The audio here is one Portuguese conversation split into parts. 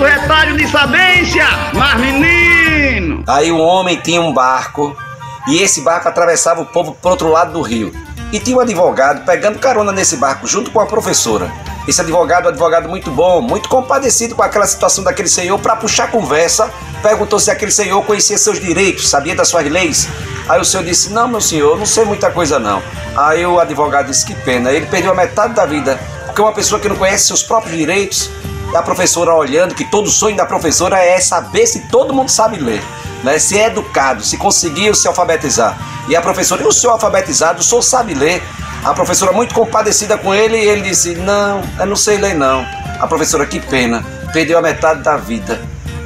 do retalho de sabência. Mas menino! Aí o homem tinha um barco e esse barco atravessava o povo pro outro lado do rio. E tinha um advogado pegando carona nesse barco junto com a professora. Esse advogado, um advogado muito bom, muito compadecido com aquela situação daquele senhor, para puxar conversa, perguntou se aquele senhor conhecia seus direitos, sabia das suas leis. Aí o senhor disse: Não, meu senhor, não sei muita coisa não. Aí o advogado disse: Que pena, ele perdeu a metade da vida, porque uma pessoa que não conhece seus próprios direitos, a professora olhando, que todo sonho da professora é saber se todo mundo sabe ler, né? se é educado, se conseguiu se alfabetizar. E a professora, e o senhor alfabetizado, o senhor sabe ler? A professora, muito compadecida com ele, ele disse: Não, eu não sei ler, não. A professora, que pena, perdeu a metade da vida.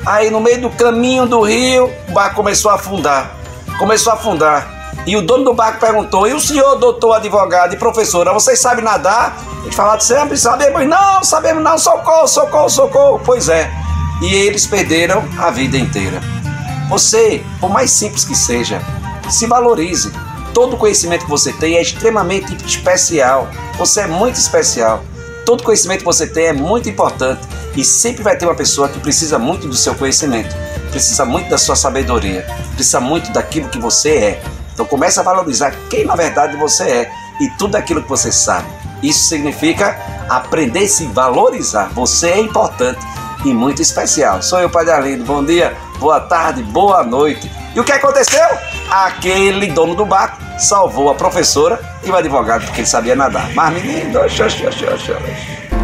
Aí, no meio do caminho do rio, o barco começou a afundar. Começou a afundar. E o dono do barco perguntou: E o senhor, doutor, advogado e professora, vocês sabem nadar? Eles falaram: Sempre sabemos. Não, sabemos não. Socorro, socorro, socorro. Pois é. E eles perderam a vida inteira. Você, por mais simples que seja, se valorize. Todo conhecimento que você tem é extremamente especial. Você é muito especial. Todo conhecimento que você tem é muito importante e sempre vai ter uma pessoa que precisa muito do seu conhecimento, precisa muito da sua sabedoria, precisa muito daquilo que você é. Então comece a valorizar quem na verdade você é e tudo aquilo que você sabe. Isso significa aprender a se valorizar. Você é importante e muito especial. Sou eu, Padre Arlindo. Bom dia, boa tarde, boa noite. E o que aconteceu? Aquele dono do barco salvou a professora e o advogado porque ele sabia nadar. Mas menino, oxe, oxe, oxe, oxe.